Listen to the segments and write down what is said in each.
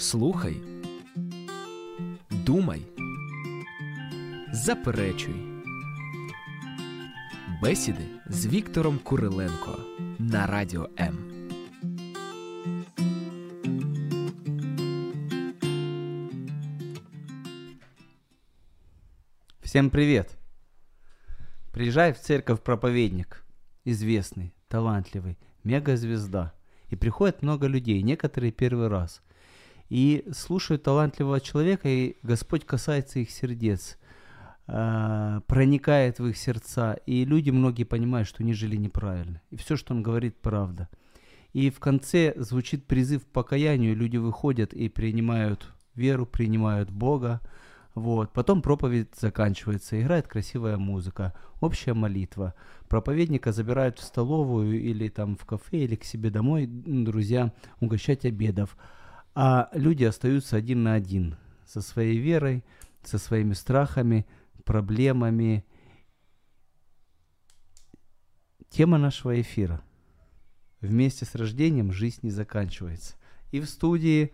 Слухай, думай, заперечуй. Бесіди з Віктором Куриленко на радіо М. Всем привет! Приезжай в церковь проповедник, известный, талантливый, мегазвезда. И приходит много людей, некоторые первый раз. и слушают талантливого человека, и Господь касается их сердец, э, проникает в их сердца. И люди многие понимают, что они жили неправильно. И все, что он говорит, правда. И в конце звучит призыв к покаянию, люди выходят и принимают веру, принимают Бога. Вот. Потом проповедь заканчивается, играет красивая музыка, общая молитва. Проповедника забирают в столовую или там в кафе, или к себе домой, друзья, угощать обедов. А люди остаются один на один со своей верой, со своими страхами, проблемами. Тема нашего эфира. Вместе с рождением жизнь не заканчивается. И в студии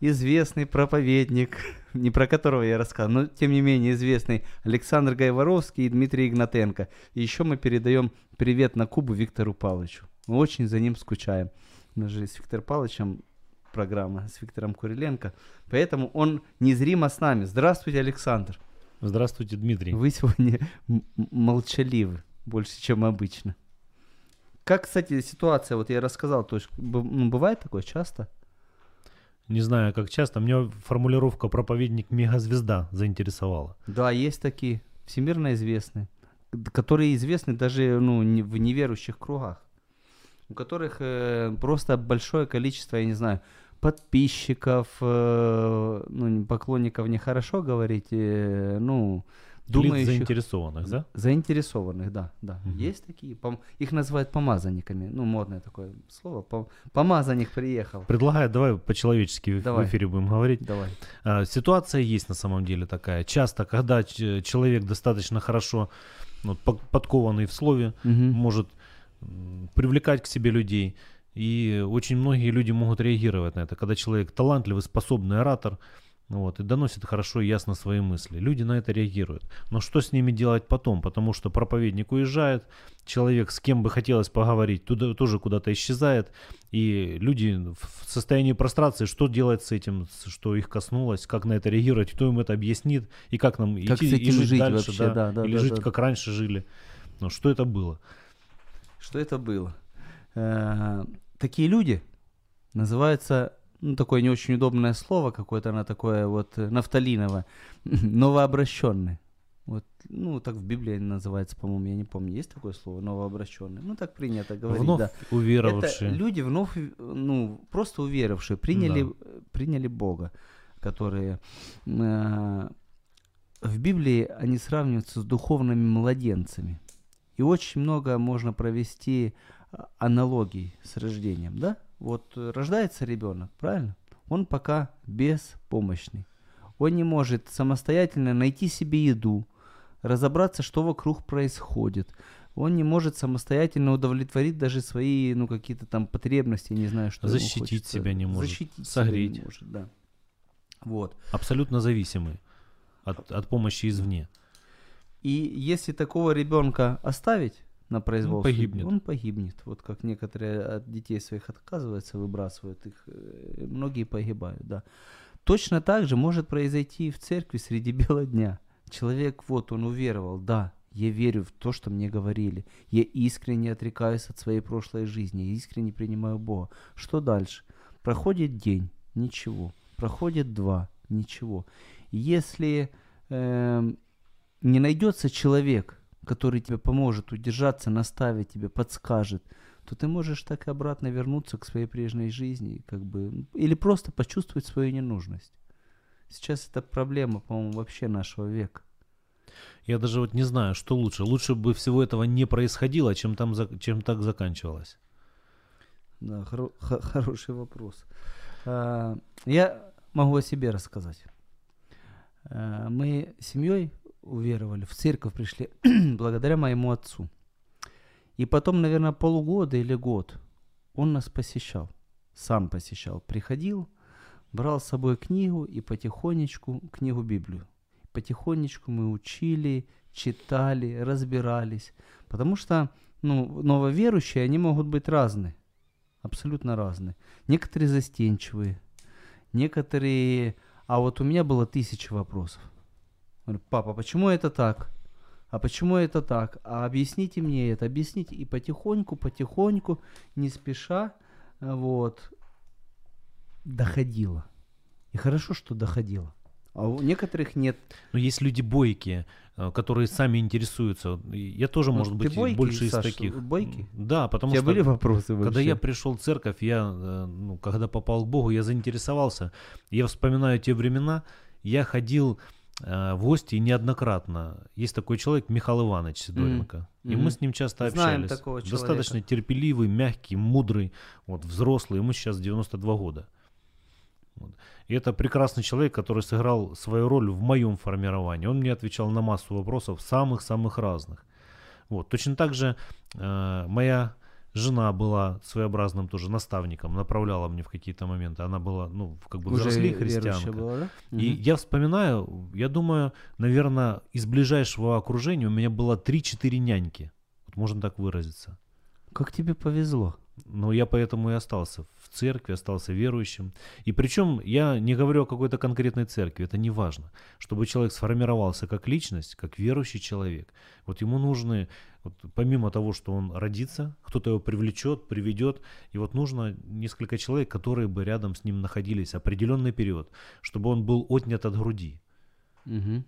известный проповедник, не про которого я рассказывал, но тем не менее известный Александр Гайворовский и Дмитрий Игнатенко. И еще мы передаем привет на Кубу Виктору Павловичу. Мы очень за ним скучаем. Нас же с Виктором Павловичем программа, с Виктором Куриленко. Поэтому он незримо с нами. Здравствуйте, Александр. Здравствуйте, Дмитрий. Вы сегодня молчаливы больше, чем обычно. Как, кстати, ситуация, вот я рассказал, то есть ну, бывает такое часто? Не знаю, как часто, меня формулировка проповедник мегазвезда заинтересовала. Да, есть такие, всемирно известные, которые известны даже ну, в неверующих кругах, у которых э, просто большое количество, я не знаю, подписчиков, э, ну, поклонников нехорошо говорить, э, ну, Лиц думающих... заинтересованных, да? Заинтересованных, да, да. Мгм. Есть такие, пом- их называют помазанниками, ну, модное такое слово, пом- помазанник приехал. Предлагаю, давай по-человечески Давай. в эфире будем говорить. Давай. А, ситуация есть на самом деле такая. Часто, когда человек достаточно хорошо ну, по- подкованный в слове, Мгм. может привлекать к себе людей. И очень многие люди могут реагировать на это, когда человек талантливый, способный оратор, вот, и доносит хорошо и ясно свои мысли. Люди на это реагируют. Но что с ними делать потом? Потому что проповедник уезжает, человек, с кем бы хотелось поговорить, туда тоже куда-то исчезает, и люди в состоянии прострации, что делать с этим, что их коснулось, как на это реагировать, кто им это объяснит, и как нам Как идти и жить, жить дальше, вообще, да, да, да, или да, жить да. как раньше жили. Ну, что это было? Что это было? Э, Такие люди называются, ну, такое не очень удобное слово, какое-то оно такое вот э, нафталиново, новообращенные. Вот, ну, так в Библии называется, по-моему, я не помню, есть такое слово, новообращенные. Ну, так принято говорить, Вновь да. уверовавшие. Это люди вновь, ну, просто уверовавшие, приняли, Да. приняли Бога, которые э, в Библии они сравниваются с духовными младенцами. И очень много можно провести а, аналогий с рождением, да? Вот э, рождается ребенок, правильно? Он пока беспомощный. Он не может самостоятельно найти себе еду, разобраться, что вокруг происходит. Он не может самостоятельно удовлетворить даже свои, ну, какие-то там потребности, не знаю, что Защитить хочется. себя не может, Защитить себя не согреть. может, да. Вот. абсолютно зависимы от, от помощи извне. И если такого ребенка оставить на произвол Он погибнет. он погибнет. Вот как некоторые от детей своих отказываются, выбрасывают их, э, многие погибают, да. Точно так же может произойти в церкви среди бела дня. Человек, вот, он уверовал, да, я верю в то, что мне говорили. Я искренне отрекаюсь от своей прошлой жизни, я искренне принимаю Бога. Что дальше? Проходит день, ничего. Проходит два, ничего. Если эм, не найдется человек, который тебе поможет удержаться, наставит тебе, подскажет, то ты можешь так и обратно вернуться к своей прежней жизни, как бы, или просто почувствовать свою ненужность. Сейчас это проблема, по-моему, вообще нашего века. Я даже вот не знаю, что лучше. Лучше бы всего этого не происходило, чем, там, чем так заканчивалось. Да, хоро- хо- хороший вопрос. А, я могу о себе рассказать. А, мы с семьей уверовали, в церковь пришли благодаря моему отцу. И потом, наверное, полгода или год он нас посещал, сам посещал, приходил, брал с собой книгу и потихонечку, книгу Библию, потихонечку мы учили, читали, разбирались. Потому что ну, нововерующие, они могут быть разные, абсолютно разные. Некоторые застенчивые, некоторые... А вот у меня было тысяча вопросов. Говорю, папа, почему это так? А почему это так? А объясните мне это, объясните. И потихоньку, потихоньку, не спеша, вот, доходило. И хорошо, что доходило. А у некоторых нет. Но есть люди бойкие, э, которые сами интересуются. Я тоже, Ну, может быть, бойкий, больше из Саш, таких. бойкий? Да, У потому тебя что... были вопросы вообще? Когда я пришел в церковь, я, э, ну, когда попал к Богу, я заинтересовался. Я вспоминаю те времена, я ходил э, в гости неоднократно. Есть такой человек Михаил Иванович Сидоренко. И Мгм. мы с ним часто Знаем общались. такого Достаточно человека. терпеливый, мягкий, мудрый, вот, взрослый. Ему сейчас 92 года. Вот. И это прекрасный человек, который сыграл свою роль в моем формировании. Он мне отвечал на массу вопросов, самых-самых разных. Вот. Точно так же э, моя жена была своеобразным тоже наставником, направляла мне в какие-то моменты. Она была, ну, как бы Уже взрослее христианка. была, да? И Мгм. я вспоминаю, я думаю, наверное, из ближайшего окружения у меня было 3-4 няньки. Вот можно так выразиться. Как тебе повезло. Но я поэтому и остался в церкви, остался верующим. И причем я не говорю о какой-то конкретной церкви, это не важно. Чтобы человек сформировался как личность, как верующий человек. Вот ему нужны, вот помимо того, что он родится, кто-то его привлечет, приведет, и вот нужно несколько человек, которые бы рядом с ним находились определенный период, чтобы он был отнят от груди. Мгм.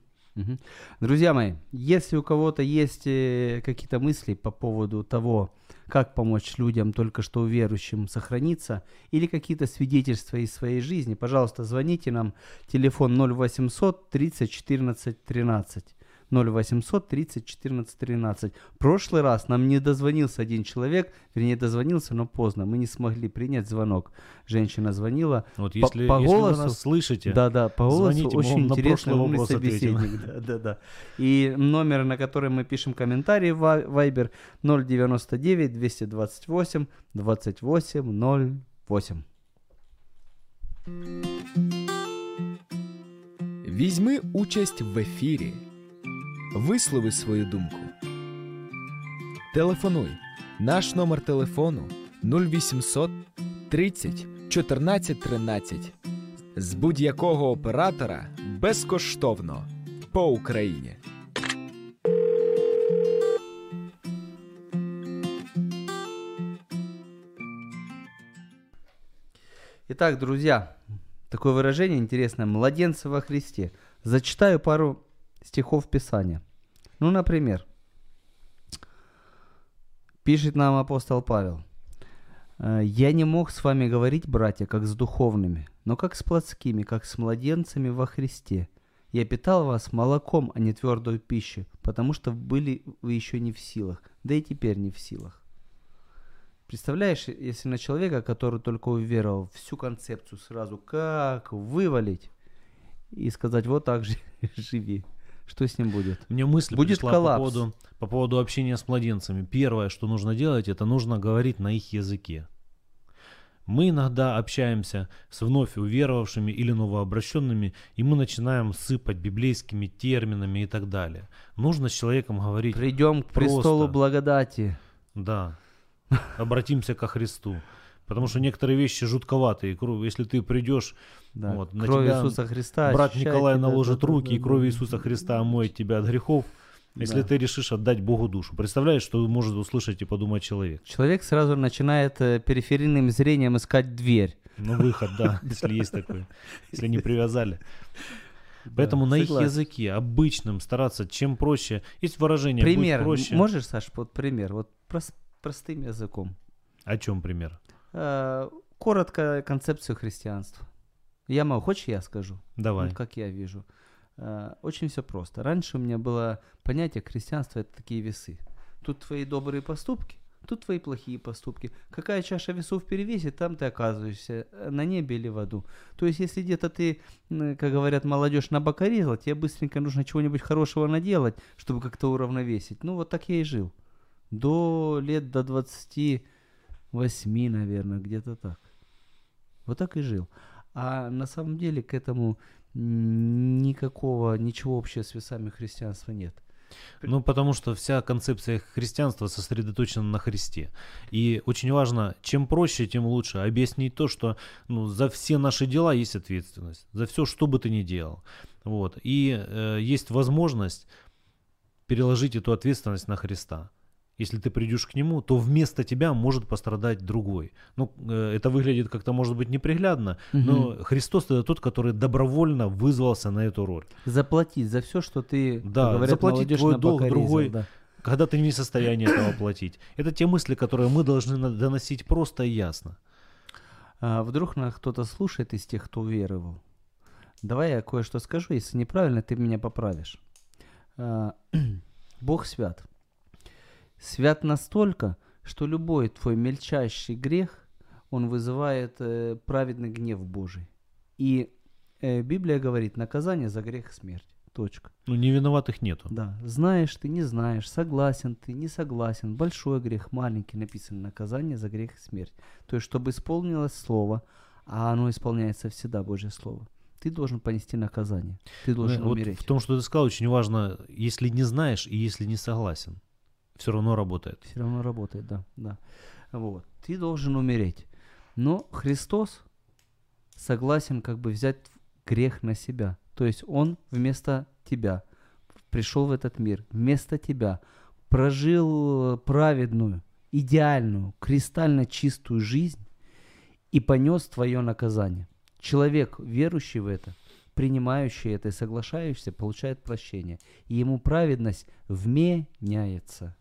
Друзья мои, если у кого-то есть э, какие-то мысли по поводу того, как помочь людям, только что верующим, сохраниться, или какие-то свидетельства из своей жизни, пожалуйста, звоните нам. Телефон 0800 30 14 13. 0800 30 14 13. В прошлый раз нам не дозвонился один человек, вернее, дозвонился, но поздно. Мы не смогли принять звонок. Женщина звонила. Вот По- если, по если голосу- вы нас слышите, Да, да, по голосу звоните, мы очень вам на интересный прошлый умный вопрос ответим. собеседник. Да, да, да. И номер, на который мы пишем комментарии в Ва- Viber 099 228 28 08. Візьми участь в ефірі. Вислови свою думку. Телефонуй. Наш номер телефону 0800 30 14 13. З будь-якого оператора безкоштовно по Україні. Итак, друзья, такое выражение интересное. Младенцы во Христе. Зачитаю пару стихов Писания. Ну, например, пишет нам апостол Павел. «Э, «Я не мог с вами говорить, братья, как с духовными, но как с плотскими, как с младенцами во Христе. Я питал вас молоком, а не твердой пищей, потому что были вы еще не в силах, да и теперь не в силах». Представляешь, если на человека, который только уверовал, всю концепцию сразу как вывалить и сказать, вот так же живи, что с ним будет? Мне мысль Будет пришла коллапс. по поводу, по поводу общения с младенцами. Первое, что нужно делать, это нужно говорить на их языке. Мы иногда общаемся с вновь уверовавшими или новообращенными, и мы начинаем сыпать библейскими терминами и так далее. Нужно с человеком говорить, Придем к престолу просто. благодати. да, обратимся ко Христу. Потому что некоторые вещи жутковатые. Если ты придешь, Да. Вот, на Кровь тебя Иисуса Христа. брат Николай наложит да, руки, да, и кровь. Иисуса Христа омоет тебя от грехов, если Да. ты решишь отдать Богу душу. Представляешь, что может услышать и подумать человек? Человек сразу начинает э, периферийным зрением искать дверь. Ну, выход, да, если есть такой, если не привязали. Поэтому на их языке, обычным, стараться чем проще. Есть выражение Пример. «будь проще». Можешь, Саш, вот пример? Вот прос- простым языком. О чем пример? Э, коротко концепцию христианства. Я могу, хочешь я скажу? Давай. Вот как я вижу. Э, Очень все просто. Раньше у меня было понятие христианства это такие весы. Тут твои добрые поступки, тут твои плохие поступки. Какая чаша весов перевесит, там ты оказываешься э, на небе или в аду. То есть, если где-то ты, как говорят молодежь, набокорезал, тебе быстренько нужно чего-нибудь хорошего наделать, чтобы как-то уравновесить. Ну, вот так я и жил. До лет до 28, наверное, где-то так. Вот так и жил. А на самом деле к этому никакого, ничего общего с весами христианства нет. Ну, потому что вся концепция христианства сосредоточена на Христе. И очень важно, чем проще, тем лучше объяснить то, что ну, за все наши дела есть ответственность, за все, что бы ты ни делал. Вот. И э, есть возможность переложить эту ответственность на Христа. Если ты придешь к Нему, то вместо тебя может пострадать другой. Ну, э, это выглядит как-то, может быть, неприглядно, но Христос это тот, который добровольно вызвался на эту роль. Заплатить за все, что ты, Да, говорят, заплатить твой долг бока резал, другой. да. когда ты не в состоянии этого платить. Это те мысли, которые мы должны доносить просто и ясно. А вдруг нас кто-то слушает из тех, кто уверовал. Давай я кое-что скажу, если неправильно, ты меня поправишь. А, Бог свят. Свят настолько, что любой твой мельчайший грех, он вызывает э, праведный гнев Божий. И э, Библия говорит, наказание за грех – смерть. Точка. Ну, невиноватых нету. Да, знаешь ты, не знаешь, согласен ты, не согласен, большой грех, маленький, написано наказание за грех и смерть. То есть, чтобы исполнилось слово, а оно исполняется всегда, Божье слово, ты должен понести наказание, ты должен Ну, вот умереть. в том, что ты сказал, очень важно, если не знаешь и если не согласен, все равно работает. Все равно работает, да, да. Вот, ты должен умереть. Но Христос согласен как бы взять грех на себя. То есть Он вместо тебя пришел в этот мир, вместо тебя прожил праведную, идеальную, кристально чистую жизнь и понес твое наказание. Человек, верующий в это, принимающий это и соглашающийся, получает прощение. И ему праведность вменяется.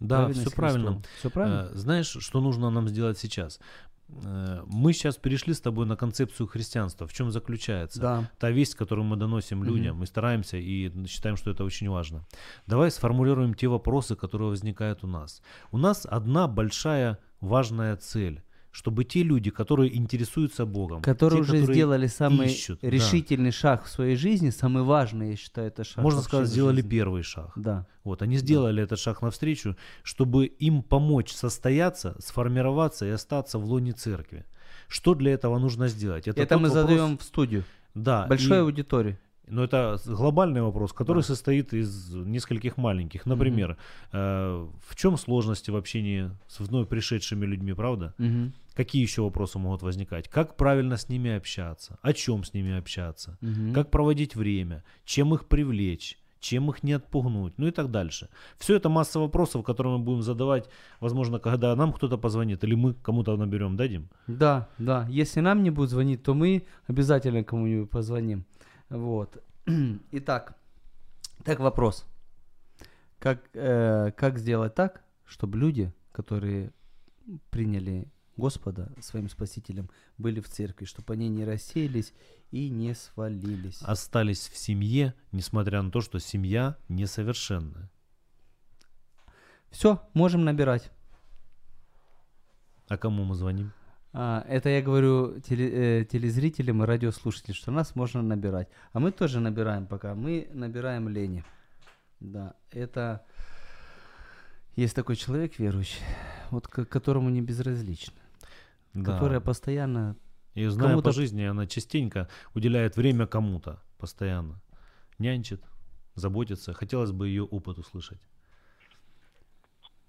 Да, все правильно. Все правильно? Э, Знаешь, что нужно нам сделать сейчас? Э, Мы сейчас перешли с тобой на концепцию христианства. В чем заключается? Да. Та весть, которую мы доносим людям, мы стараемся и считаем, что это очень важно. Давай сформулируем те вопросы, которые возникают у нас. У нас одна большая важная цель, чтобы те люди, которые интересуются Богом, Которые те, уже которые сделали самый ищут, да. решительный шаг в своей жизни, самый важный, я считаю, это шаг. можно сказать, сделали жизни. первый шаг. Да. Вот, они сделали этот шаг навстречу, чтобы им помочь состояться, сформироваться и остаться в лоне церкви. Что для этого нужно сделать? Это, тот мы вопрос- задаем в студию. да, Большой и- аудитории. Но это глобальный вопрос, который Да. состоит из нескольких маленьких. Например, э, в чем сложности в общении с вновь пришедшими людьми, правда? Мгм. Какие еще вопросы могут возникать? Как правильно с ними общаться? О чем с ними общаться? Мгм. Как проводить время? Чем их привлечь? Чем их не отпугнуть? Ну и так дальше. Все это масса вопросов, которые мы будем задавать, возможно, когда нам кто-то позвонит, или мы кому-то наберем, дадим? Да, да. Если нам не будут звонить, то мы обязательно кому-нибудь позвоним. Вот. Итак, так вопрос. Как, э, как сделать так, чтобы люди, которые приняли Господа своим Спасителем, были в церкви, чтобы они не рассеялись и не свалились? Остались в семье, несмотря на то, что семья несовершенная. Все, можем набирать. А кому мы звоним? А, это я говорю теле- э, телезрителям и радиослушателям, что нас можно набирать. А мы тоже набираем пока. Мы набираем Лени. Да, это есть такой человек верующий, вот к которому не безразлично, Да. которая постоянно И кому-то- по жизни, она частенько уделяет время кому-то постоянно. Нянчит, заботится. Хотелось бы ее опыт услышать.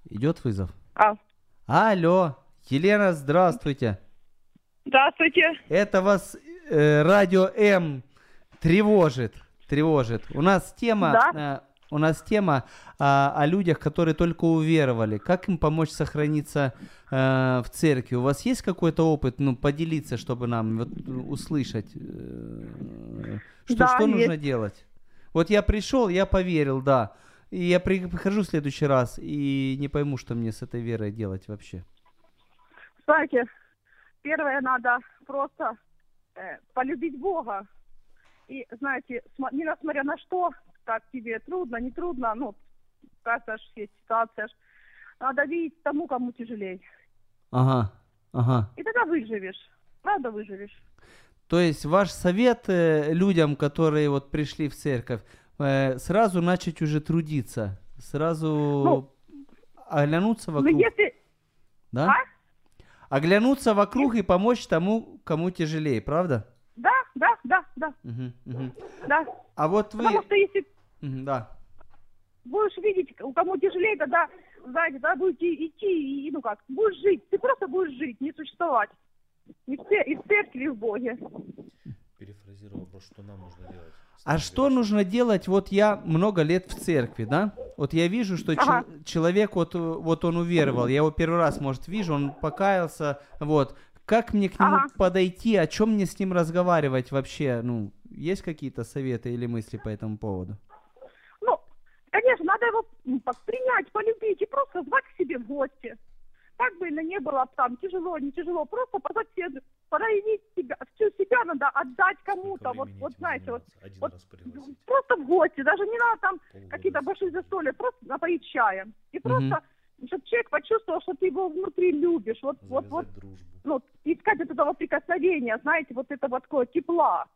идет вызов. А, Алло, Елена, здравствуйте. здравствуйте. Это вас э, радио М тревожит, тревожит. У нас тема, Да. э, у нас тема а, о людях, которые только уверовали. Как им помочь сохраниться э, в церкви? У вас есть какой-то опыт, ну, поделиться, чтобы нам вот, услышать, э, что, Да, что нужно есть. делать? Вот я пришел, я поверил, да. И я при- прихожу в следующий раз и не пойму, что мне с этой верой делать вообще. Знаете, первое надо просто э, полюбить Бога. И, знаете, смо- несмотря на что, как тебе трудно, не трудно, ну, каждая ж есть ситуация, ж, надо видеть тому, кому тяжелее. Ага, ага. И тогда выживешь. Правда выживешь. То есть ваш совет э, людям, которые вот пришли в церковь, э, сразу начать уже трудиться, сразу Ну, оглянуться Ну, вокруг, если... да? а? Оглянуться вокруг и помочь тому, кому тяжелее, правда? Да, да, да, да, Мгм, мгм. да. А вот вы... Потому что если Да. будешь видеть, у кому тяжелее, тогда, знаете, тогда будете идти и, ну как, будешь жить. Ты просто будешь жить, не существовать. И в, цер- и в церкви, и в Боге. Перефразировал вопрос, что нам нужно делать. А что нужно делать? Вот я много лет в церкви, да? Вот я вижу, что Ага. человек, вот, вот он уверовал, я его первый раз, может, вижу, он покаялся, вот. Как мне к нему Ага. подойти, о чем мне с ним разговаривать вообще? Ну, есть какие-то советы или мысли по этому поводу? Ну, конечно, надо его принять, полюбить и просто звать к себе в гости. Как бы это ни было там тяжело, не тяжело, просто позвать себе, проявить себя, всю себя надо отдать кому-то. Вот, вот знаете, вот, вот просто в гости, даже не надо там Полгода. какие-то большие застолья, просто напоить чаем. И просто, чтобы человек почувствовал, что ты его внутри любишь. Вот, вот, вот, Завязать дружбу. ну, искать вот этого прикосновения, знаете, вот этого такого тепла.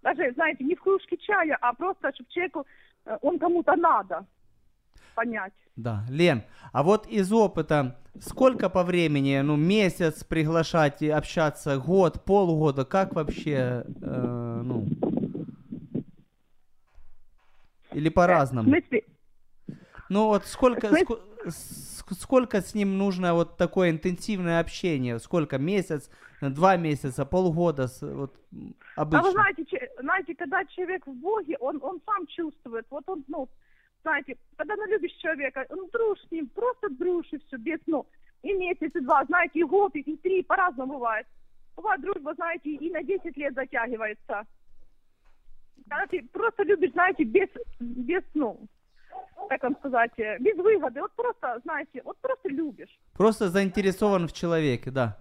Даже, знаете, не в кружке чая, а просто, чтобы человеку, э, он кому-то надо понять. Да, Лен, а вот из опыта, сколько по времени, ну, месяц приглашать и общаться, год, полгода, как вообще, э, ну, или В по-разному? смысле, Ну вот сколько, ск- сколько с ним нужно вот такое интенсивное общение? Сколько? Месяц, два месяца, полгода? Вот, м, а обычно. вы знаете, знаете, когда человек в Боге, он, он сам чувствует, вот он, ну, знаете, когда ну, любишь человека, он дружь с ним, просто дружь и все, без, ну, и месяц, и два, знаете, и год, и, и три, по-разному бывает. Бывает дружба, знаете, и на 10 лет затягивается. Когда ты просто любишь, знаете, без, без, ну, как вам сказать, э, без выгоды, вот просто, знаете, вот просто любишь. Просто заинтересован в человеке, да.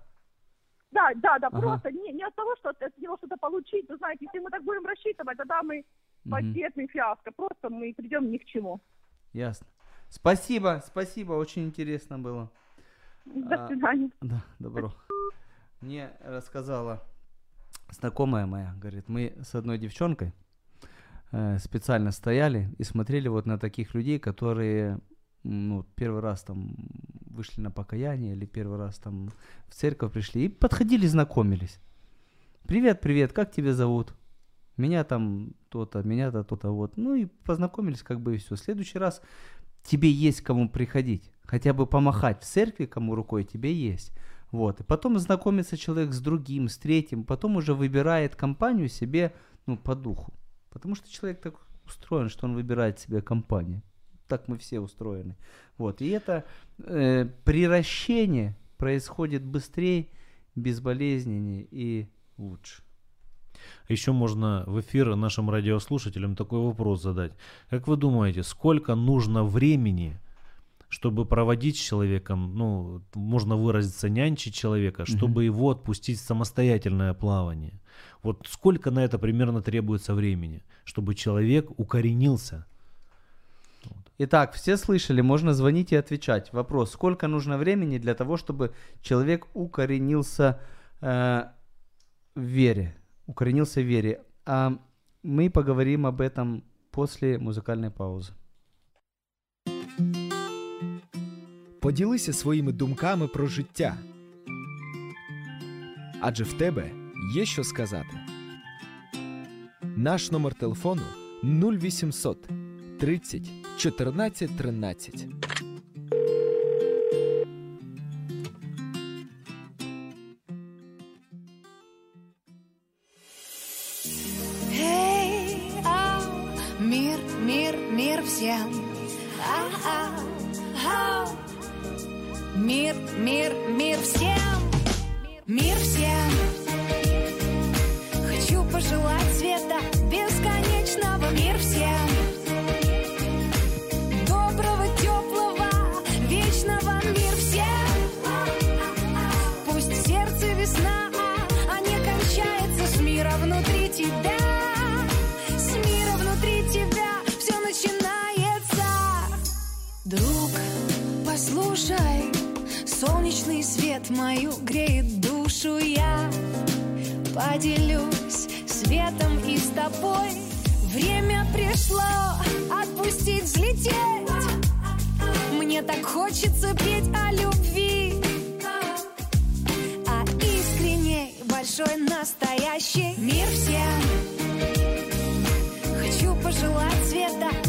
Да, да, да, Ага. просто не, не от того, что от него что-то получить, вы знаете, если мы так будем рассчитывать, тогда мы Потерпим фиаско, просто мы придем ни к чему. Ясно. Спасибо, спасибо, очень интересно было. До А, свидания. Да, добро. Мне рассказала знакомая моя, говорит, мы с одной девчонкой э, специально стояли и смотрели вот на таких людей, которые ну, первый раз там вышли на покаяние или первый раз там в церковь пришли и подходили, знакомились. Привет, привет, как тебя зовут? Меня там то-то, меня-то то-то, вот. Ну и познакомились как бы и все. В следующий раз тебе есть кому приходить. Хотя бы помахать в церкви кому рукой тебе есть. Вот. И потом знакомится человек с другим, с третьим, потом уже выбирает компанию себе ну, по духу. Потому что человек так устроен, что он выбирает себе компанию. Так мы все устроены. Вот. И это э, приращение происходит быстрее, безболезненнее и лучше. Еще можно в эфир нашим радиослушателям такой вопрос задать. Как вы думаете, сколько нужно времени, чтобы проводить с человеком, ну, можно выразиться, нянчить человека, чтобы его отпустить в самостоятельное плавание? Вот сколько на это примерно требуется времени, чтобы человек укоренился? Итак, все слышали, можно звонить и отвечать. Вопрос, сколько нужно времени для того, чтобы человек укоренился э, в вере? Укоренился в вере. А мы поговорим об этом после музыкальной паузы. Поділися своїми думками про життя. Адже в тебе є що сказати. Наш номер телефону 0800 30 14 13. Мир всем. Хочу пожелать света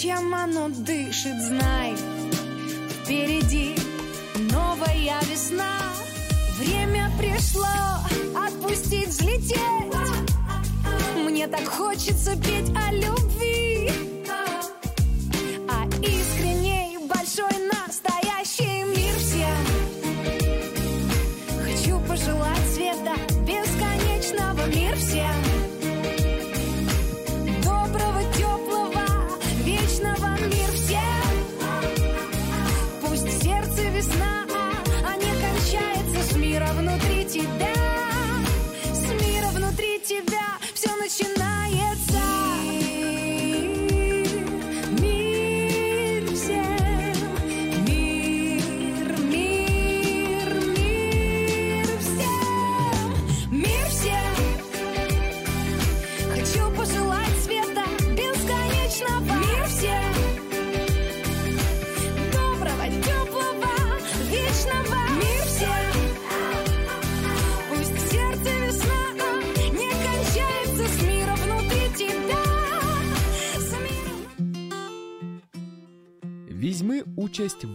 чем оно дышит, знай. Впереди новая весна, время пришло отпустить, взлететь. Мне так хочется петь о любви, а искренней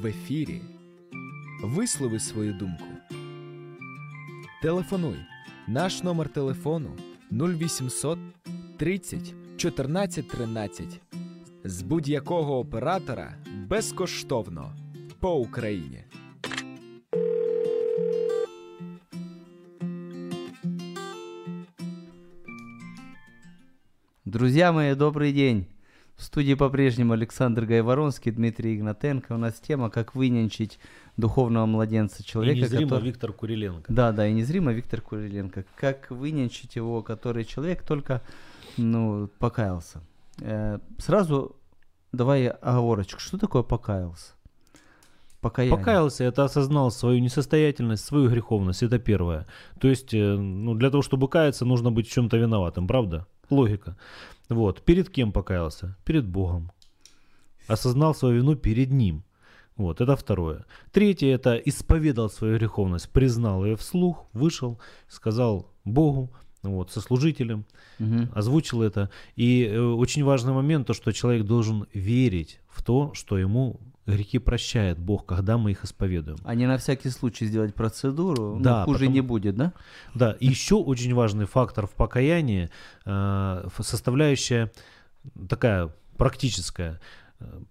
в ефірі. Вислови свою думку. Телефонуй. Наш номер телефону 0800 30 14 13. З будь-якого оператора безкоштовно по Україні. Друзья мои, добрый день. В студии по-прежнему Александр Гайворонский, Дмитрий Игнатенко. У нас тема «Как выненчить духовного младенца И человека». незримо который- Виктор Куриленко. Да, да, и незримо Виктор Куриленко. Как выненчить его, который человек только ну, покаялся. Э, сразу давай оговорочку. Что такое покаялся? Покаяние. Покаялся, это осознал свою несостоятельность, свою греховность, это первое. То есть, э, ну, для того, чтобы каяться, нужно быть в чем-то виноватым, правда? Логика. Вот. Перед кем покаялся? Перед Богом. Осознал свою вину перед Ним. Вот, это второе. Третье, это исповедал свою греховность, признал ее вслух, вышел, сказал Богу, вот, сослужителям, Мгм. озвучил это. И э, очень важный момент, то, что человек должен верить в то, что ему грехи прощает Бог, когда мы их исповедуем. А не на всякий случай сделать процедуру, Да, ну, хуже потому- не будет, да? Да, и еще очень важный фактор в покаянии, э, составляющая такая практическая.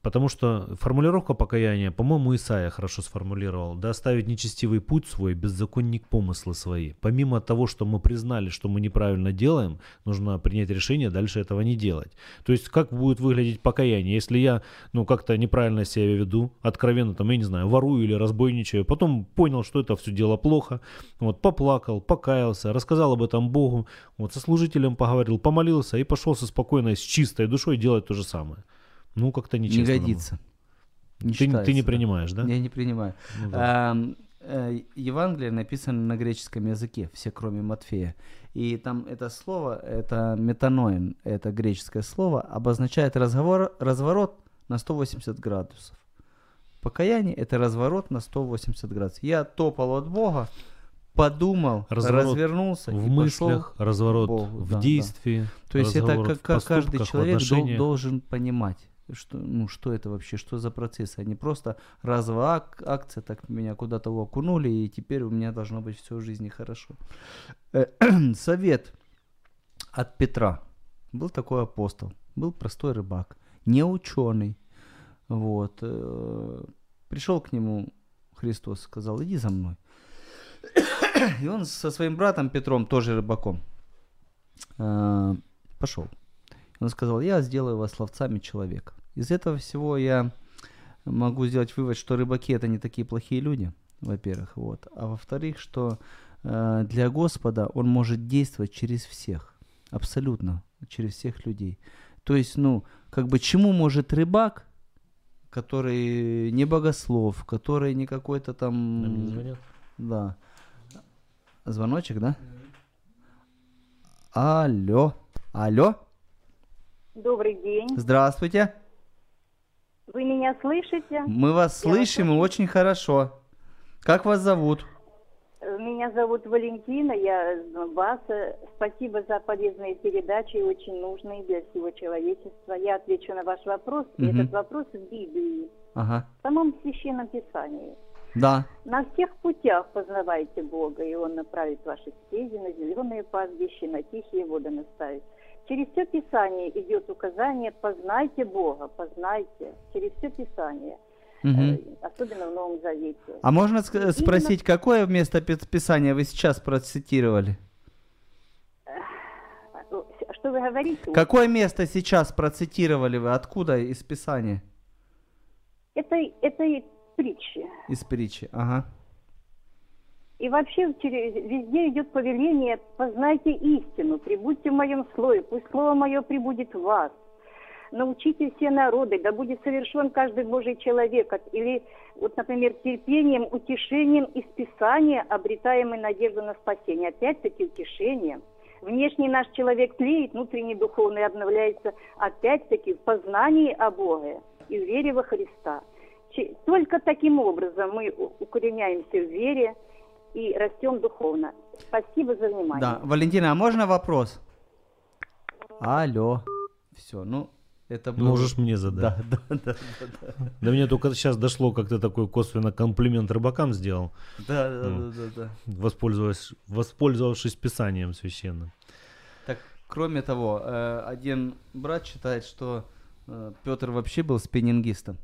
Потому что формулировка покаяния, по-моему, Исаия хорошо сформулировал, да оставить нечестивый путь свой, беззаконник помыслы свои. Помимо того, что мы признали, что мы неправильно делаем, нужно принять решение дальше этого не делать. То есть, как будет выглядеть покаяние, если я, ну, как-то неправильно себя веду, откровенно, там, я не знаю, ворую или разбойничаю, потом понял, что это все дело плохо, вот, поплакал, покаялся, рассказал об этом Богу, вот, со служителем поговорил, помолился и пошел со спокойной, с чистой душой делать то же самое. Ну, как-то Не нечестно. годится. Не Ты, ты не да. принимаешь, да? Я не принимаю. Ну да. Э, Евангелие написано на греческом языке, все кроме Матфея. И там это слово, это метаноин, это греческое слово, обозначает разговор, разворот на 180 градусов. Покаяние – это разворот на 180 градусов. Я топал от Бога, подумал, Разворот развернулся в и мыслях, пошел разворот Богу, в да, да. действии. То есть это как, как каждый человек дол- должен понимать, что, ну, что это вообще, что за процесс, а не просто разовая ак- акция, так меня куда-то окунули, и теперь у меня должно быть все в жизни хорошо. Э, Совет от Петра. Был такой апостол, был простой рыбак, не ученый. Вот. э, Пришел к нему Христос, сказал, иди за мной. И он со своим братом Петром, тоже рыбаком, э, пошел. Он сказал, я сделаю вас ловцами человека. Из этого всего я могу сделать вывод, что рыбаки это не такие плохие люди, во-первых, вот. А во-вторых, что э, для Господа он может действовать через всех, абсолютно, через всех людей. То есть, ну, как бы чему может рыбак, который не богослов, который не какой-то там... Нам не звонят? Да. Звоночек, да? Алло. Алло. Добрый день. Здравствуйте. Вы меня слышите? Мы вас Я вас слышим и очень хорошо. Как вас зовут? Э, Меня зовут Валентина, я из Донбасса. Спасибо за полезные передачи, очень нужные для всего человечества. Я отвечу на ваш вопрос. Мгм. Этот вопрос в Библии, Ага. в самом Священном Писании. Да. На всех путях познавайте Бога, и Он направит ваши стези на зеленые пастбища, на тихие воды наставит. Через все Писание идет указание «познайте Бога, познайте». Через все Писание, э, особенно в Новом Завете. А можно ск- Именно- спросить, какое место пи- Писания вы сейчас процитировали? С- Что вы говорите? Какое место сейчас процитировали вы? Откуда из Писания? Это, это притчи. Из притчи. Ага. И вообще везде идет повеление «познайте истину, прибудьте в моем слове, пусть слово мое прибудет в вас». Научите все народы, да будет совершен каждый Божий человек. Или, вот, например, терпением, утешением из Писания обретаем мы надежду на спасение. Опять-таки утешением. Внешний наш человек тлеет, внутренний духовный обновляется. Опять-таки в познании о Боге и в вере во Христа. Только таким образом мы укореняемся в вере и растем духовно. Спасибо за внимание. Да. Валентина, а можно вопрос? Алло. Все, ну, это было... Можешь мне задать. Да, да, да, да, До меня только сейчас дошло, как ты такой косвенно комплимент рыбакам сделал, да, да, Ну. да, да, да. воспользовавшись, воспользовавшись писанием священным. Так, кроме того, э, один брат считает, что Петр вообще был спиннингистом.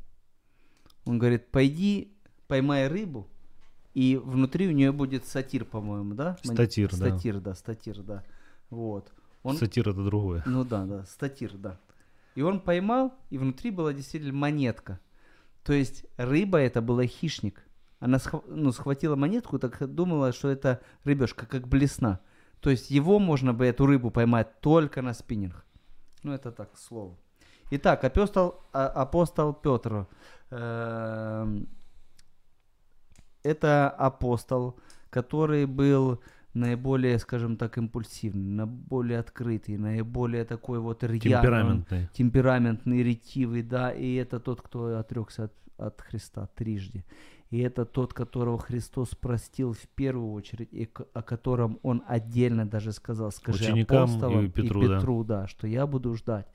Он говорит, пойди, поймай рыбу, и внутри у нее будет сатир, по-моему, да? Мон- Статир, да. Статир, да, статир, да. Вот. Он, Сатир это другое. Ну да, да, статир, да. И он поймал, и внутри была действительно монетка. То есть рыба это была хищник. Она схва- ну, схватила монетку, так думала, что это рыбешка, как блесна. То есть его можно бы, эту рыбу поймать только на спиннинг. Ну это так, к слову. Итак, апостол, а- апостол Петр. эм, это апостол, который был наиболее, скажем так, импульсивный, наиболее открытый, наиболее такой вот рьяный, Темпераментный. темпераментный, ретивый, да, и это тот, кто отрекся от, от Христа трижды. И это тот, которого Христос простил в первую очередь, и к- о котором он отдельно даже сказал, скажи Ученикам и апостолам Петру, да. Петру, да, что я буду ждать.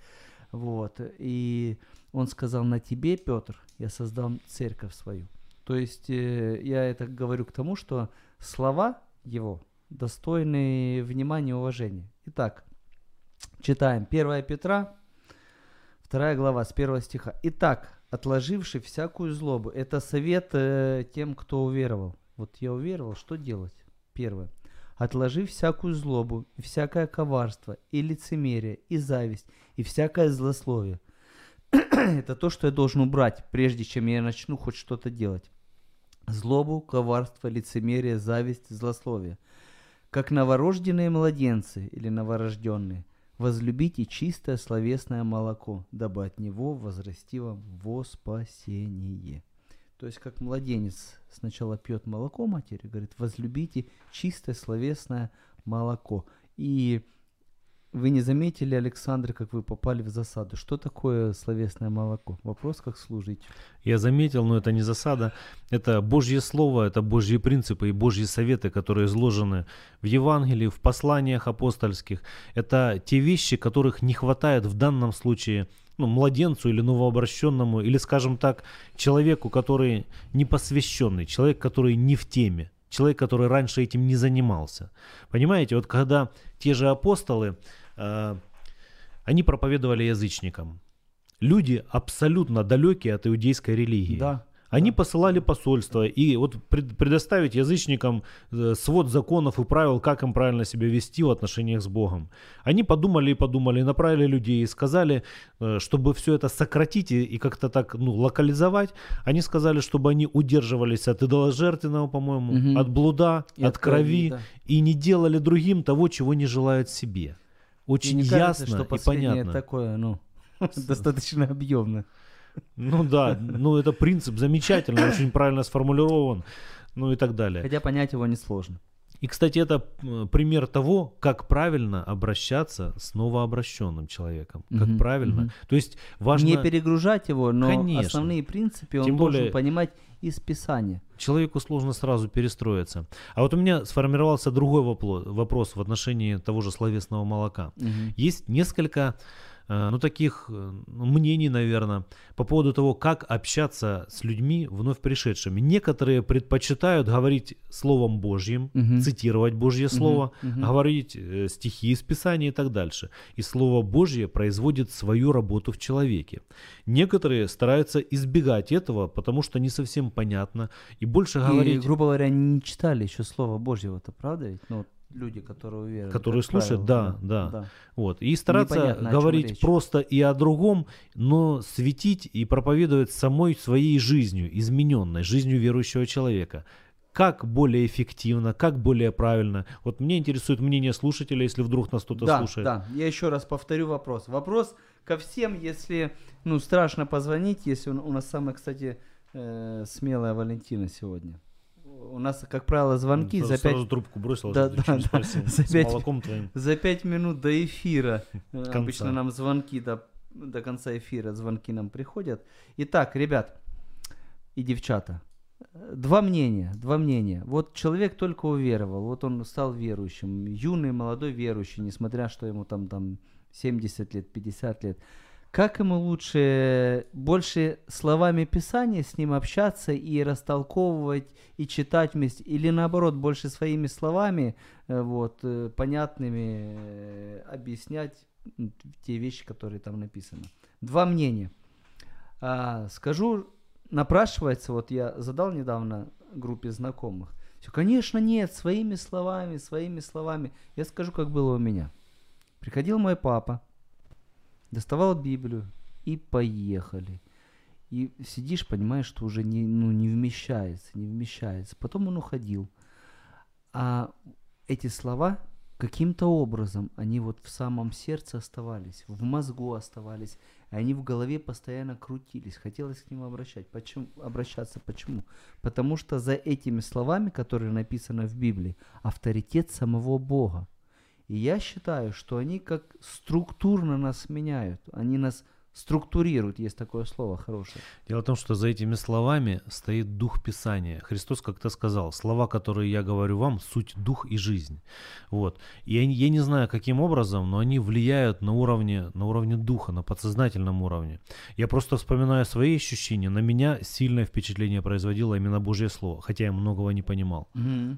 Вот. И он сказал, на тебе, Петр, я создам церковь свою. То есть э, я это говорю к тому, что слова его достойны внимания и уважения. Итак, читаем 1 Петра, 2 глава, с 1 стиха. Итак, отложивший всякую злобу. Это совет э, тем, кто уверовал. Вот я уверовал, что делать? Первое. Отложи всякую злобу, и всякое коварство, и лицемерие, и зависть, и всякое злословие. Это то, что я должен убрать, прежде чем я начну хоть что-то делать. Злобу, коварство, лицемерие, зависть, злословие. Как новорожденные младенцы или новорожденные, возлюбите чистое словесное молоко, дабы от него возрасти вам во спасение. То есть, как младенец сначала пьет молоко матери, говорит, возлюбите чистое словесное молоко. И вы не заметили, Александр, как вы попали в засаду. Что такое словесное молоко? Вопрос, как служить. Я заметил, но это не засада. Это Божье Слово, это Божьи принципы и Божьи советы, которые изложены в Евангелии, в посланиях апостольских. Это те вещи, которых не хватает в данном случае ну, младенцу или новообращенному, или, скажем так, человеку, который не посвященный, человек, который не в теме, человек, который раньше этим не занимался. Понимаете, вот когда те же апостолы, они проповедовали язычникам, люди абсолютно далекие от иудейской религии. Да. Они посылали посольство, и вот пред- предоставить язычникам э, свод законов и правил, как им правильно себя вести в отношениях с Богом. Они подумали и подумали, и направили людей, и сказали, э, чтобы все это сократить и, как-то так ну, локализовать, они сказали, чтобы они удерживались от идоложертвенного, по-моему, Мгм. от блуда, И от, крови, да. и не делали другим того, чего не желают себе. Очень не кажется, ясно что и понятно. такое, ну, достаточно объемно. Ну да, ну это принцип замечательный, очень правильно сформулирован, ну и так далее. Хотя понять его несложно. И, кстати, это пример того, как правильно обращаться с новообращенным человеком. Как Мгм, правильно. мгм. То есть важно... Не перегружать его, но Конечно. основные принципы он Тем должен более- понимать из Писания. Человеку сложно сразу перестроиться. А вот у меня сформировался другой вопрос в отношении того же словесного молока. Мгм. Есть несколько ну, таких э, ну, мнений, наверное, по поводу того, как общаться с людьми, вновь пришедшими. Некоторые предпочитают говорить Словом Божьим, Мгм. цитировать Божье Слово, мгм. говорить э, стихи из Писания и так дальше. И Слово Божье производит свою работу в человеке. Некоторые стараются избегать этого, потому что не совсем понятно. И больше И, говорить... грубо говоря, не читали еще Слова Божьего-то, правда ведь? Ну, люди, которые уверены. Которые слушают, правило, да, да. Вот. И стараться Непонятно, говорить просто и о другом, но светить и проповедовать самой своей жизнью, измененной жизнью верующего человека. Как более эффективно, как более правильно. Вот меня интересует мнение слушателя, если вдруг нас кто-то да, слушает. Да, я еще раз повторю вопрос. Вопрос ко всем, если, ну, страшно позвонить, если у, у нас самая, кстати, э, смелая Валентина сегодня. У нас, как правило, звонки Сразу, за пять, сразу трубку бросил, Да, да, да. спросил. За С пять- молоком твоим. за пять минут до эфира. э, Конца. Обычно нам звонки до, до конца эфира, звонки нам приходят. Итак, ребят и девчата, два мнения, два мнения. Вот человек только уверовал, вот он стал верующим, юный, молодой верующий, несмотря, что ему там, там 70 лет, 50 лет. Как ему лучше больше словами Писания с ним общаться и растолковывать, и читать вместе, или наоборот, больше своими словами, э, вот, э, понятными, э, объяснять те вещи, которые там написаны. Два мнения. А, скажу, напрашивается, вот я задал недавно группе знакомых. Все, конечно, нет, своими словами, своими словами. Я скажу, как было у меня. Приходил мой папа, доставал Библию и поехали. И сидишь, понимаешь, что уже не, ну, не вмещается, не вмещается. Потом он уходил. А эти слова каким-то образом, они вот в самом сердце оставались, в мозгу оставались, и они в голове постоянно крутились. Хотелось к ним обращать. Почему, обращаться. Почему? Потому что за этими словами, которые написаны в Библии, авторитет самого Бога. И я считаю, что они как структурно нас меняют. Они нас структурируют, есть такое слово хорошее. Дело в том, что за этими словами стоит дух Писания. Христос как-то сказал, слова, которые я говорю вам, суть дух и жизнь. Вот. И я, не- я не знаю, каким образом, но они влияют на уровне, на уровне духа, на подсознательном уровне. Я просто вспоминаю свои ощущения. На меня сильное впечатление производило именно Божье Слово, хотя я многого не понимал.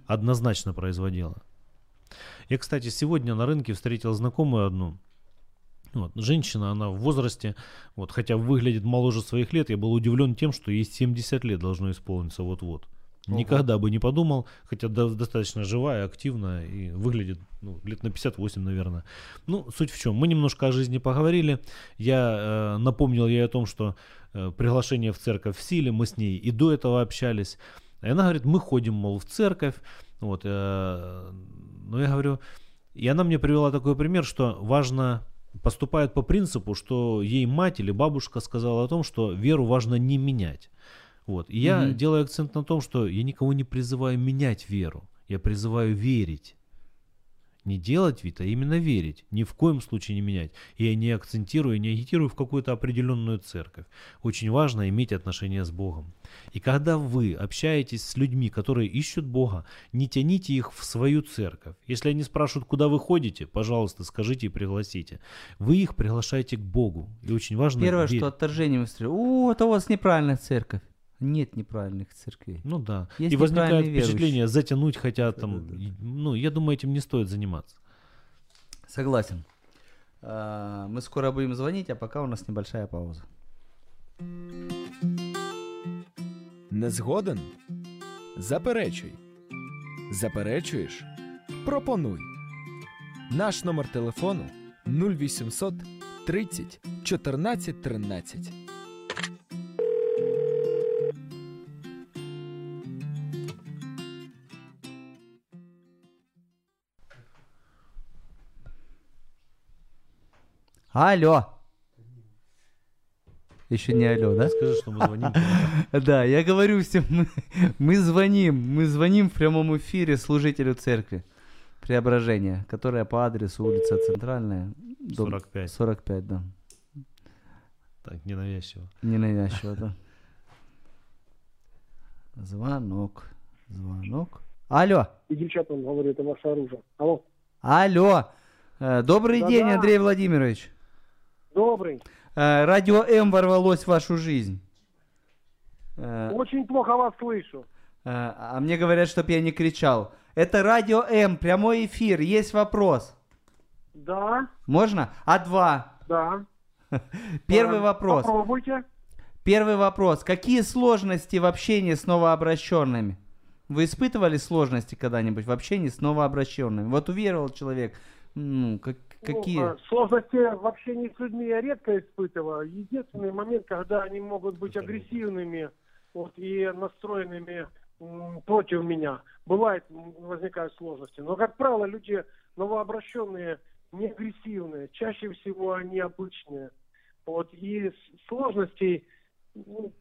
Однозначно производило. Я, кстати, сегодня на рынке встретил знакомую одну. Вот, женщина, она в возрасте, вот, хотя выглядит моложе своих лет, я был удивлен тем, что ей 70 лет должно исполниться вот-вот. Ого. Никогда бы не подумал, хотя до- достаточно живая, активная и выглядит ну, лет на 58, наверное. Ну, суть в чем, мы немножко о жизни поговорили. Я э, напомнил ей о том, что э, приглашение в церковь в силе, мы с ней и до этого общались. И она говорит, мы ходим, мол, в церковь. Вот, э, но я говорю, и она мне привела такой пример, что важно поступает по принципу, что ей мать или бабушка сказала о том, что веру важно не менять. Вот. И я Мгм. делаю акцент на том, что я никого не призываю менять веру, я призываю верить. Не делать вид, а именно верить. Ни в коем случае не менять. Я не акцентирую, не агитирую в какую-то определенную церковь. Очень важно иметь отношения с Богом. И когда вы общаетесь с людьми, которые ищут Бога, не тяните их в свою церковь. Если они спрашивают, куда вы ходите, пожалуйста, скажите и пригласите. Вы их приглашаете к Богу. И очень важно... Первое, верить. что отторжение выстрелил. О, это у вас неправильная церковь. Нет неправильных церквей. Ну да. Есть и возникает впечатление затянуть хотят там. Да-да-да. и- Ну, я думаю, этим не стоит заниматься. Согласен. А, Мы скоро будем звонить, а пока у нас небольшая пауза. Не згоден? Заперечуй. Заперечуєш? Пропонуй. Наш номер телефону 0800 30 14 13. Алло. Еще не алло, да? Скажи, что мы звоним. Да, я говорю всем, мы, мы звоним, мы звоним в прямом эфире служителю церкви Преображения, которая по адресу улица Центральная, дом 45. 45, да. Так, ненавязчиво. Ненавязчиво, да. Звонок, звонок. Алло, И девчатам говорю, это ваше оружие. Алло. алло. Э, Добрый день, Андрей Владимирович. Добрый. Э, Радио М ворвалось в вашу жизнь. Э, Очень плохо вас слышу. Э, А мне говорят, чтоб я не кричал. Это Радио М, прямой эфир. Есть вопрос. Да, Можно? А два. да. Первый Э, вопрос. Попробуйте. Первый вопрос. Какие сложности в общении с новообращенными? Вы испытывали сложности когда-нибудь в общении с новообращенными? Вот уверовал человек. Ну, как- какие? Ну, сложности в общении с людьми я редко испытываю. Единственный момент, когда они могут быть агрессивными вот, и настроенными м, против меня. Бывает, возникают сложности. Но, как правило, люди новообращенные не агрессивные. Чаще всего они обычные. Вот, и сложностей ну,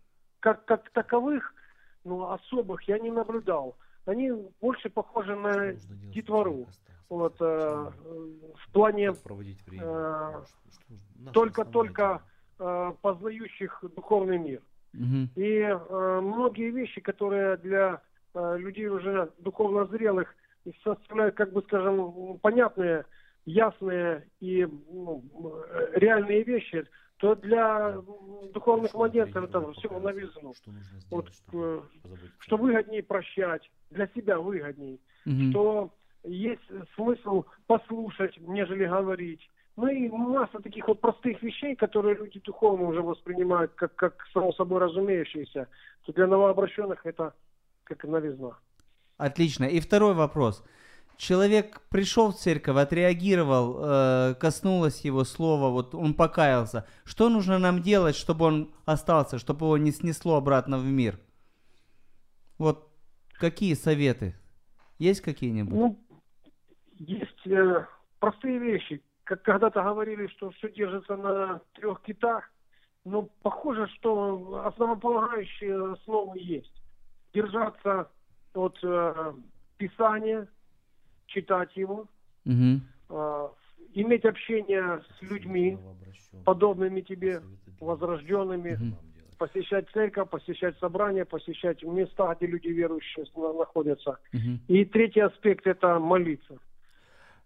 как, как таковых, ну, особых я не наблюдал. Они больше похожи на детвору. Вот, э, в плане э, только-только э, познающих духовный мир. Мгм. И э, многие вещи, которые для э, людей уже духовно зрелых составляют, как бы скажем, понятные, ясные и ну, реальные вещи, то для духовных младенцев это все в новизну. Вот, э, что выгоднее прощать, для себя выгодней, Мгм. что есть смысл послушать, нежели говорить. Ну и масса таких вот простых вещей, которые люди духовно уже воспринимают как, как само собой разумеющиеся, то для новообращенных это как новизна. Отлично. И второй вопрос. Человек пришел в церковь, отреагировал, э, коснулось его слова, вот он покаялся. Что нужно нам делать, чтобы он остался, чтобы его не снесло обратно в мир? Вот какие советы? Есть какие-нибудь? Ну, есть э, простые вещи. Как когда-то говорили, что все держится на трех китах, но похоже, что основополагающие основы есть. Держаться от э, Писания, читать его, Мгм. э, иметь общение с людьми, подобными тебе, возрожденными, Мгм. посещать церковь, посещать собрания, посещать места, где люди верующие на- находятся. Мгм. И третий аспект – это молиться.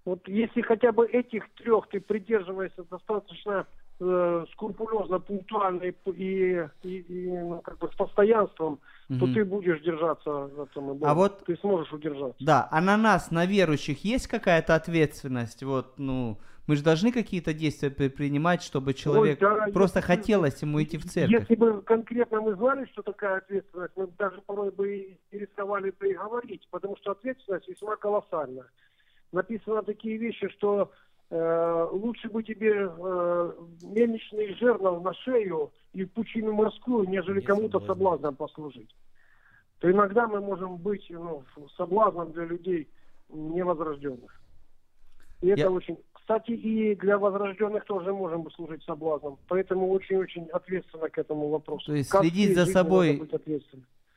Вот если хотя бы этих трех ты придерживаешься достаточно э, скрупулезно, пунктуально и, и, и- ну, как бы с постоянством, то Мгм. ты будешь держаться этого. А вот- ты сможешь удержаться. Да, а на нас, на верующих, есть какая-то ответственность? Вот, ну, мы же должны какие-то действия предпринимать, чтобы человек да, просто если- хотелось ему идти в церковь. Если бы конкретно мы знали, что такая ответственность, мы даже порой бы и и рисковали бы и говорить, потому что ответственность весьма колоссальна. Написано такие вещи, что э, лучше бы тебе э, мельничный жернов на шею и в пучину морскую, нежели кому-то соблазном послужить. То иногда мы можем быть ну, соблазном для людей невозрожденных. И это Я- очень... Кстати, и для возрожденных тоже можем служить соблазном. Поэтому очень-очень ответственно к этому вопросу. То есть Как следить за собой-.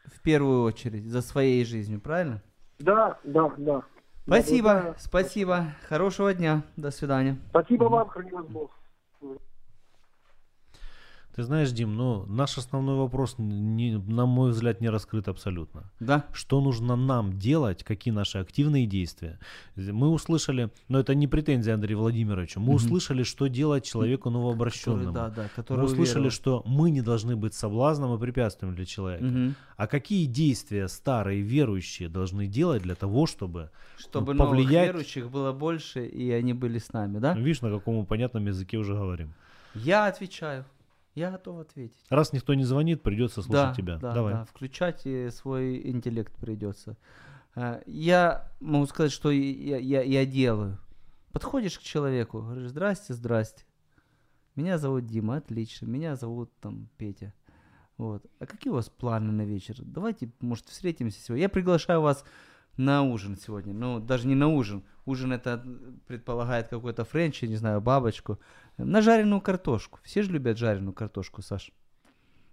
В первую очередь, за своей жизнью, правильно? Да, да, да. Спасибо, спасибо. Хорошего дня. До свидания. Спасибо вам, храни вас Бог. Ты знаешь, Дим, ну, наш основной вопрос, не, на мой взгляд, не раскрыт абсолютно. Да? Что нужно нам делать, какие наши активные действия? Мы услышали, но это не претензия Андрею Владимировичу, мы Мгм. услышали, что делать человеку новообращенному. Который, да, да, Мы который услышали, уверовал. что мы не должны быть соблазном и препятствием для человека. Мгм. А какие действия старые верующие должны делать для того, чтобы, Чтобы ну, новых повлиять- верующих было больше, и они были с нами, да? ну, видишь, на каком мы понятном языке уже говорим. Я отвечаю. Я готов ответить. Раз никто не звонит, придется слушать да, тебя. Да, Давай. да, включать э, свой интеллект придется. А, Я могу сказать, что я, я, я делаю. Подходишь к человеку, говоришь, здрасте, здрасте. Меня зовут Дима, отлично. Меня зовут там Петя. Вот. А какие у вас планы на вечер? Давайте, может, встретимся сегодня. Я приглашаю вас на ужин сегодня. Ну, даже не на ужин. Ужин это э, предполагает какой-то френч, я не знаю, бабочку. На жареную картошку. Все же любят жареную картошку, Саш.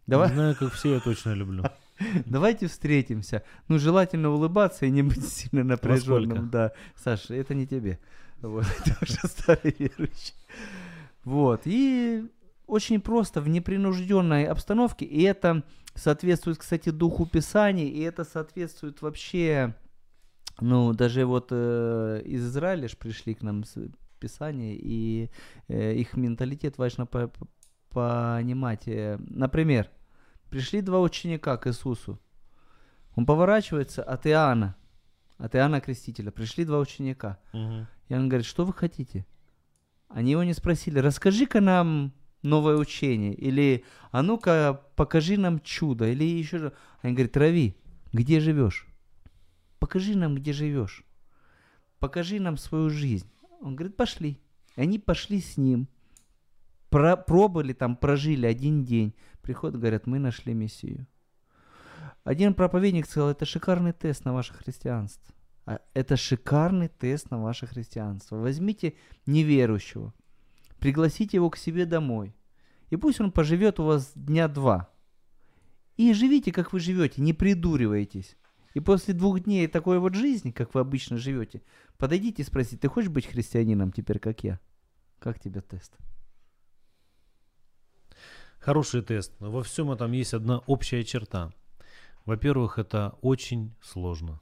Давай. Не знаю, как все, я точно люблю. Давайте встретимся. Ну, желательно улыбаться и не быть сильно напряженным. Да, Саша, это не тебе. Вот, это уже старый верующий. Вот, и очень просто, в непринужденной обстановке, и это соответствует, кстати, духу Писаний, и это соответствует вообще, ну, даже вот э, из Израиля ж пришли к нам с Писания, и э, их менталитет важно по- по- понимать. Э, Например, пришли два ученика к Иисусу. Он поворачивается от Иоанна, от Иоанна Крестителя. Пришли два ученика. Мгм. И он говорит, что вы хотите? Они его не спросили, расскажи-ка нам новое учение, или а ну-ка покажи нам чудо, или еще же. Они говорят, Рави, где живешь? Покажи нам, где живешь. Покажи нам свою жизнь. Он говорит, пошли. И они пошли с ним. Про- пробовали там, прожили один день. Приходят, говорят, мы нашли Мессию. Один проповедник сказал, это шикарный тест на ваше христианство. А Это шикарный тест на ваше христианство. Возьмите неверующего, пригласите его к себе домой, и пусть он поживет у вас дня два. И живите, как вы живете, не придуривайтесь. И после двух дней такой вот жизни, как вы обычно живете, подойдите и спросите, ты хочешь быть христианином теперь, как я? Как тебе тест? Хороший тест. Но во всем этом есть одна общая черта. Во-первых, это очень сложно.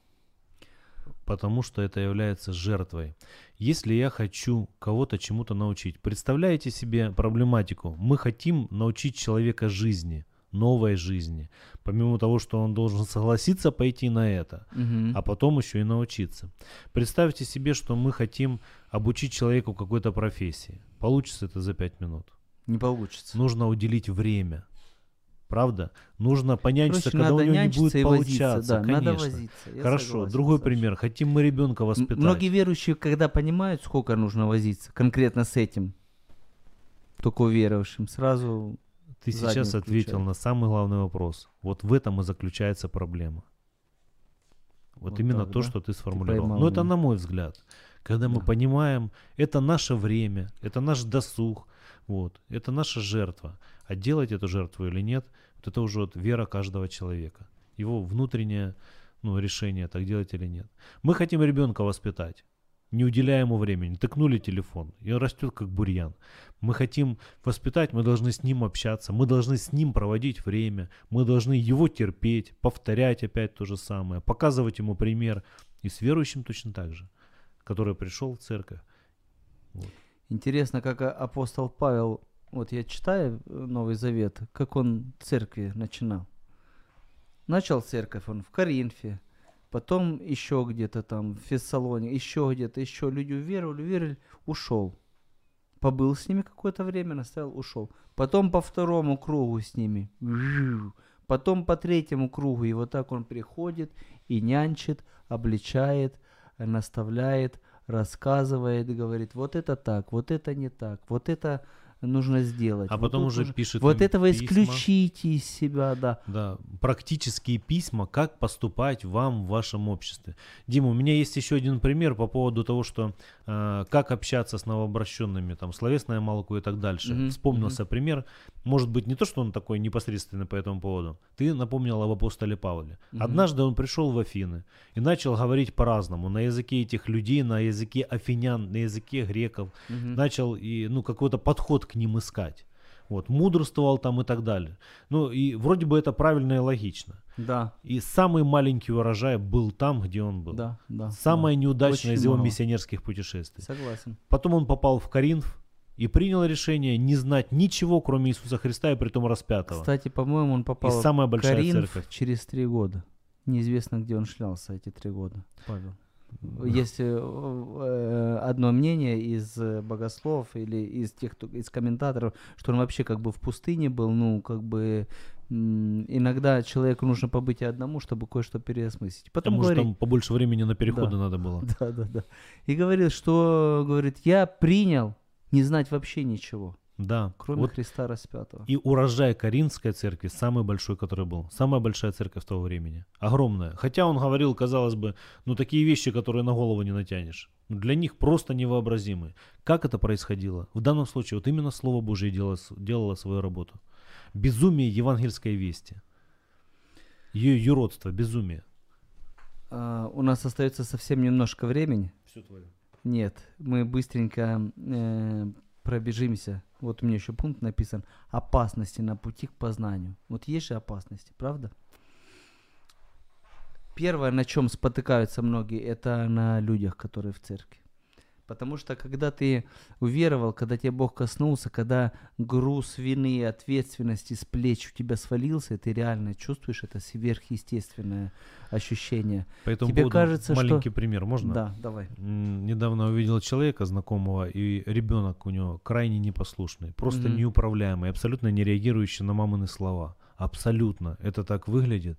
Потому что это является жертвой. Если я хочу кого-то чему-то научить, представляете себе проблематику. Мы хотим научить человека жизни, новой жизни. Помимо того, что он должен согласиться пойти на это, Мгм. а потом еще и научиться. Представьте себе, что мы хотим обучить человеку какой-то профессии. Получится это за 5 минут. Не получится. Нужно уделить время. Правда? Нужно понянчиться, Короче, когда у надо него не будет и возиться, получаться. да, надо конечно. возиться. я Хорошо, согласен, другой Саша. пример. Хотим мы ребенка воспитать. Многие верующие, когда понимают, сколько нужно возиться конкретно с этим, только уверовавшим, сразу Ты заднюю сейчас ответил на самый главный вопрос. Вот в этом и заключается проблема. Вот, Вот именно так, то, да? что ты сформулировал. поймал Но это меня. на мой взгляд. Когда мы Да. понимаем, это наше время, это наш досуг, вот, это наша жертва. А делать эту жертву или нет, вот это уже вот вера каждого человека. Его внутреннее ну, решение, так делать или нет. Мы хотим ребенка воспитать. Не уделяя ему времени. Тыкнули телефон, и он растет как бурьян. Мы хотим воспитать, мы должны с ним общаться, мы должны с ним проводить время, мы должны его терпеть, повторять опять то же самое, показывать ему пример. И с верующим точно так же, который пришел в церковь. Интересно, как а- апостол Павел, вот я читаю э, Новый Завет, как он церкви начинал. Начал церковь он в Коринфе, потом еще где-то там в Фессалоне, еще где-то, еще люди уверовали, уверовали, ушел. Побыл с ними какое-то время, наставил, ушел. Потом по второму кругу с ними. Потом по третьему кругу. И вот так он приходит и нянчит, обличает, наставляет, рассказывает, говорит, вот это так, вот это не так, вот это нужно сделать. А вот потом уже нужно- пишет Вот этого письма. исключите из себя, да. Да, практические письма, как поступать вам в вашем обществе. Дима, у меня есть еще один пример по поводу того, что э, как общаться с новообращенными, там, словесное молоко и так дальше. Мгм, Вспомнился пример. Может быть, не то, что он такой непосредственный по этому поводу. Ты напомнил об апостоле Павле. Мгм. Однажды он пришел в Афины и начал говорить по-разному, на языке этих людей, на языке афинян, на языке греков. Мгм. Начал и, ну, какой-то подход к ним искать. Вот, мудрствовал там и так далее. Ну, и вроде бы это правильно и логично. Да, И самый маленький урожай был там, где он был. да, да. Самое да. неудачное из Очень его мало. миссионерских путешествий. Согласен. Потом он попал в Коринф и принял решение не знать ничего, кроме Иисуса Христа и притом распятого. Кстати, по-моему, он попал самая в большая Коринф церковь. через три года. Неизвестно, где он шлялся эти три года, Павел. Есть э, э, одно мнение из э, богослов или из тех, кто, из комментаторов, что он вообще как бы в пустыне был, ну, как бы иногда человеку нужно побыть и одному, чтобы кое-что переосмыслить. Потом Потому что говорит, там побольше времени на переходы Да. надо было. да, да, да. И говорил, что, говорит, я принял не знать вообще ничего, Да. кроме Вот Христа распятого. И урожай Каринской церкви самый большой, который был. Самая большая церковь того времени. Огромная. Хотя он говорил, казалось бы, ну такие вещи, которые на голову не натянешь. Для них просто невообразимы. Как это происходило? В данном случае вот именно Слово Божие делало, делало свою работу. Безумие евангельской вести. Ее юродство, безумие. А, у нас остается совсем немножко времени. Все твое. Нет, мы быстренько э, пробежимся. Вот у меня еще пункт написан. Опасности на пути к познанию. Вот есть же опасности, правда? Первое, на чем спотыкаются многие, это на людях, которые в церкви. Потому что когда ты уверовал, когда тебя Бог коснулся, когда груз вины и ответственности с плеч у тебя свалился, и ты реально чувствуешь это сверхъестественное ощущение. По этому Тебе кажется, что- маленький пример, можно? Да, давай. Недавно увидел человека знакомого, и ребенок у него крайне непослушный, просто Мгм. неуправляемый, абсолютно не реагирующий на мамины слова. Абсолютно. Это так выглядит.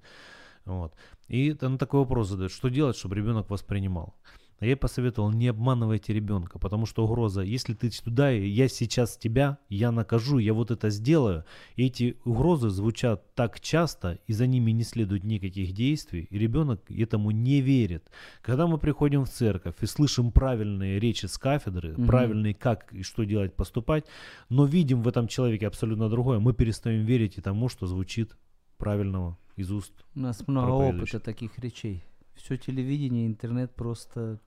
Вот. И он такой вопрос задает, что делать, чтобы ребенок воспринимал. А я ей посоветовал, не обманывайте ребенка, потому что угроза, если ты туда, я сейчас тебя, я накажу, я вот это сделаю. И эти угрозы звучат так часто, и за ними не следует никаких действий, и ребенок этому не верит. Когда мы приходим в церковь и слышим правильные речи с кафедры, Мгм. правильные как и что делать, поступать, но видим в этом человеке абсолютно другое, мы перестаем верить и тому, что звучит правильного из уст. У нас много опыта таких речей. Все телевидение, интернет просто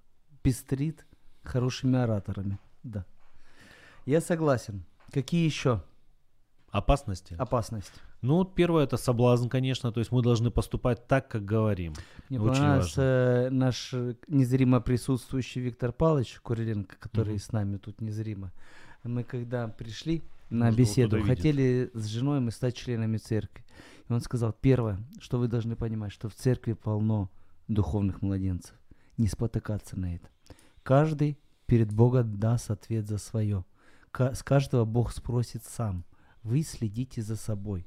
пестрит хорошими ораторами. Да. Я согласен. Какие еще Опасности? опасности? Ну, первое это соблазн, конечно, то есть мы должны поступать так, как говорим. Мне Очень понравился важно. э, наш незримо присутствующий Виктор Павлович Куриленко, который Мгм. с нами тут незримо. Мы когда пришли на его беседу, кто-то видит. хотели с женой мы стать членами церкви. И он сказал, первое, что вы должны понимать, что в церкви полно духовных младенцев. Не спотыкаться на это. Каждый перед Богом даст ответ за свое. С каждого Бог спросит сам. Вы следите за собой.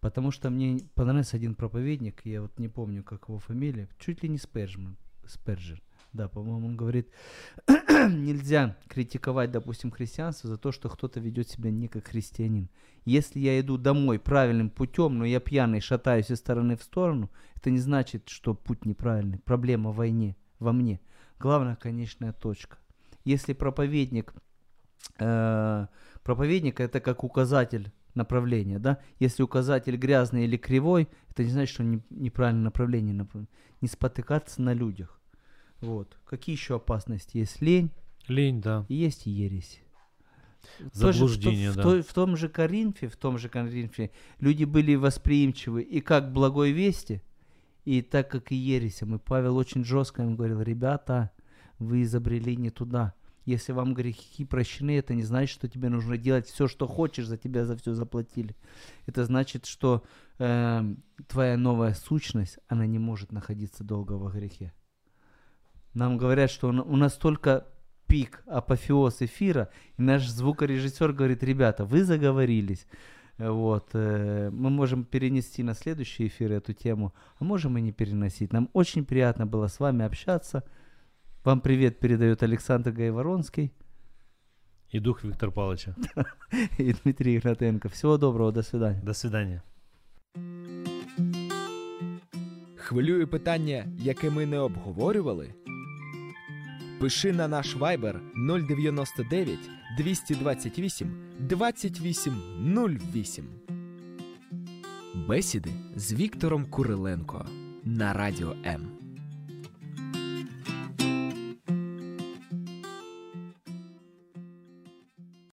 Потому что мне понравился один проповедник, я вот не помню, как его фамилия, чуть ли не Сперджман, Сперджер. Да, по-моему, он говорит, нельзя критиковать, допустим, христианство за то, что кто-то ведет себя не как христианин. Если я иду домой правильным путем, но я пьяный, шатаюсь из стороны в сторону, это не значит, что путь неправильный. Проблема в войне, во мне. Главная конечная точка. Если проповедник, э, проповедник это как указатель направления, да? Если указатель грязный или кривой, это не значит, что не- неправильное направление. напр- Не спотыкаться на людях. Вот. Какие еще опасности? Есть лень Лень, да. и есть ересь. Заблуждение, в, да. той- в том же Коринфе, в том же Коринфе люди были восприимчивы и как благой вести, и так как и ересям. И Павел очень жестко им говорил, ребята, вы изобрели не туда. Если вам грехи прощены, это не значит, что тебе нужно делать все, что хочешь, за тебя за все заплатили. Это значит, что эм, твоя новая сущность, она не может находиться долго во грехе. Нам говорят, что у нас только пик, апофеоз эфира, и наш звукорежиссер говорит, ребята, вы заговорились. Вот, э, мы можем перенести на следующий эфир эту тему, а можем и не переносить. Нам очень приятно было с вами общаться. Вам привет передает Александр Гайворонский И дух Виктора Павловича. и Дмитрий Игнатенко. Всего доброго, до свидания. До свидания. Хвилює питання, яке ми не обговорювали? Пиши на наш Viber 099 228 2808. Бесіди з Віктором Куриленко на Радіо М.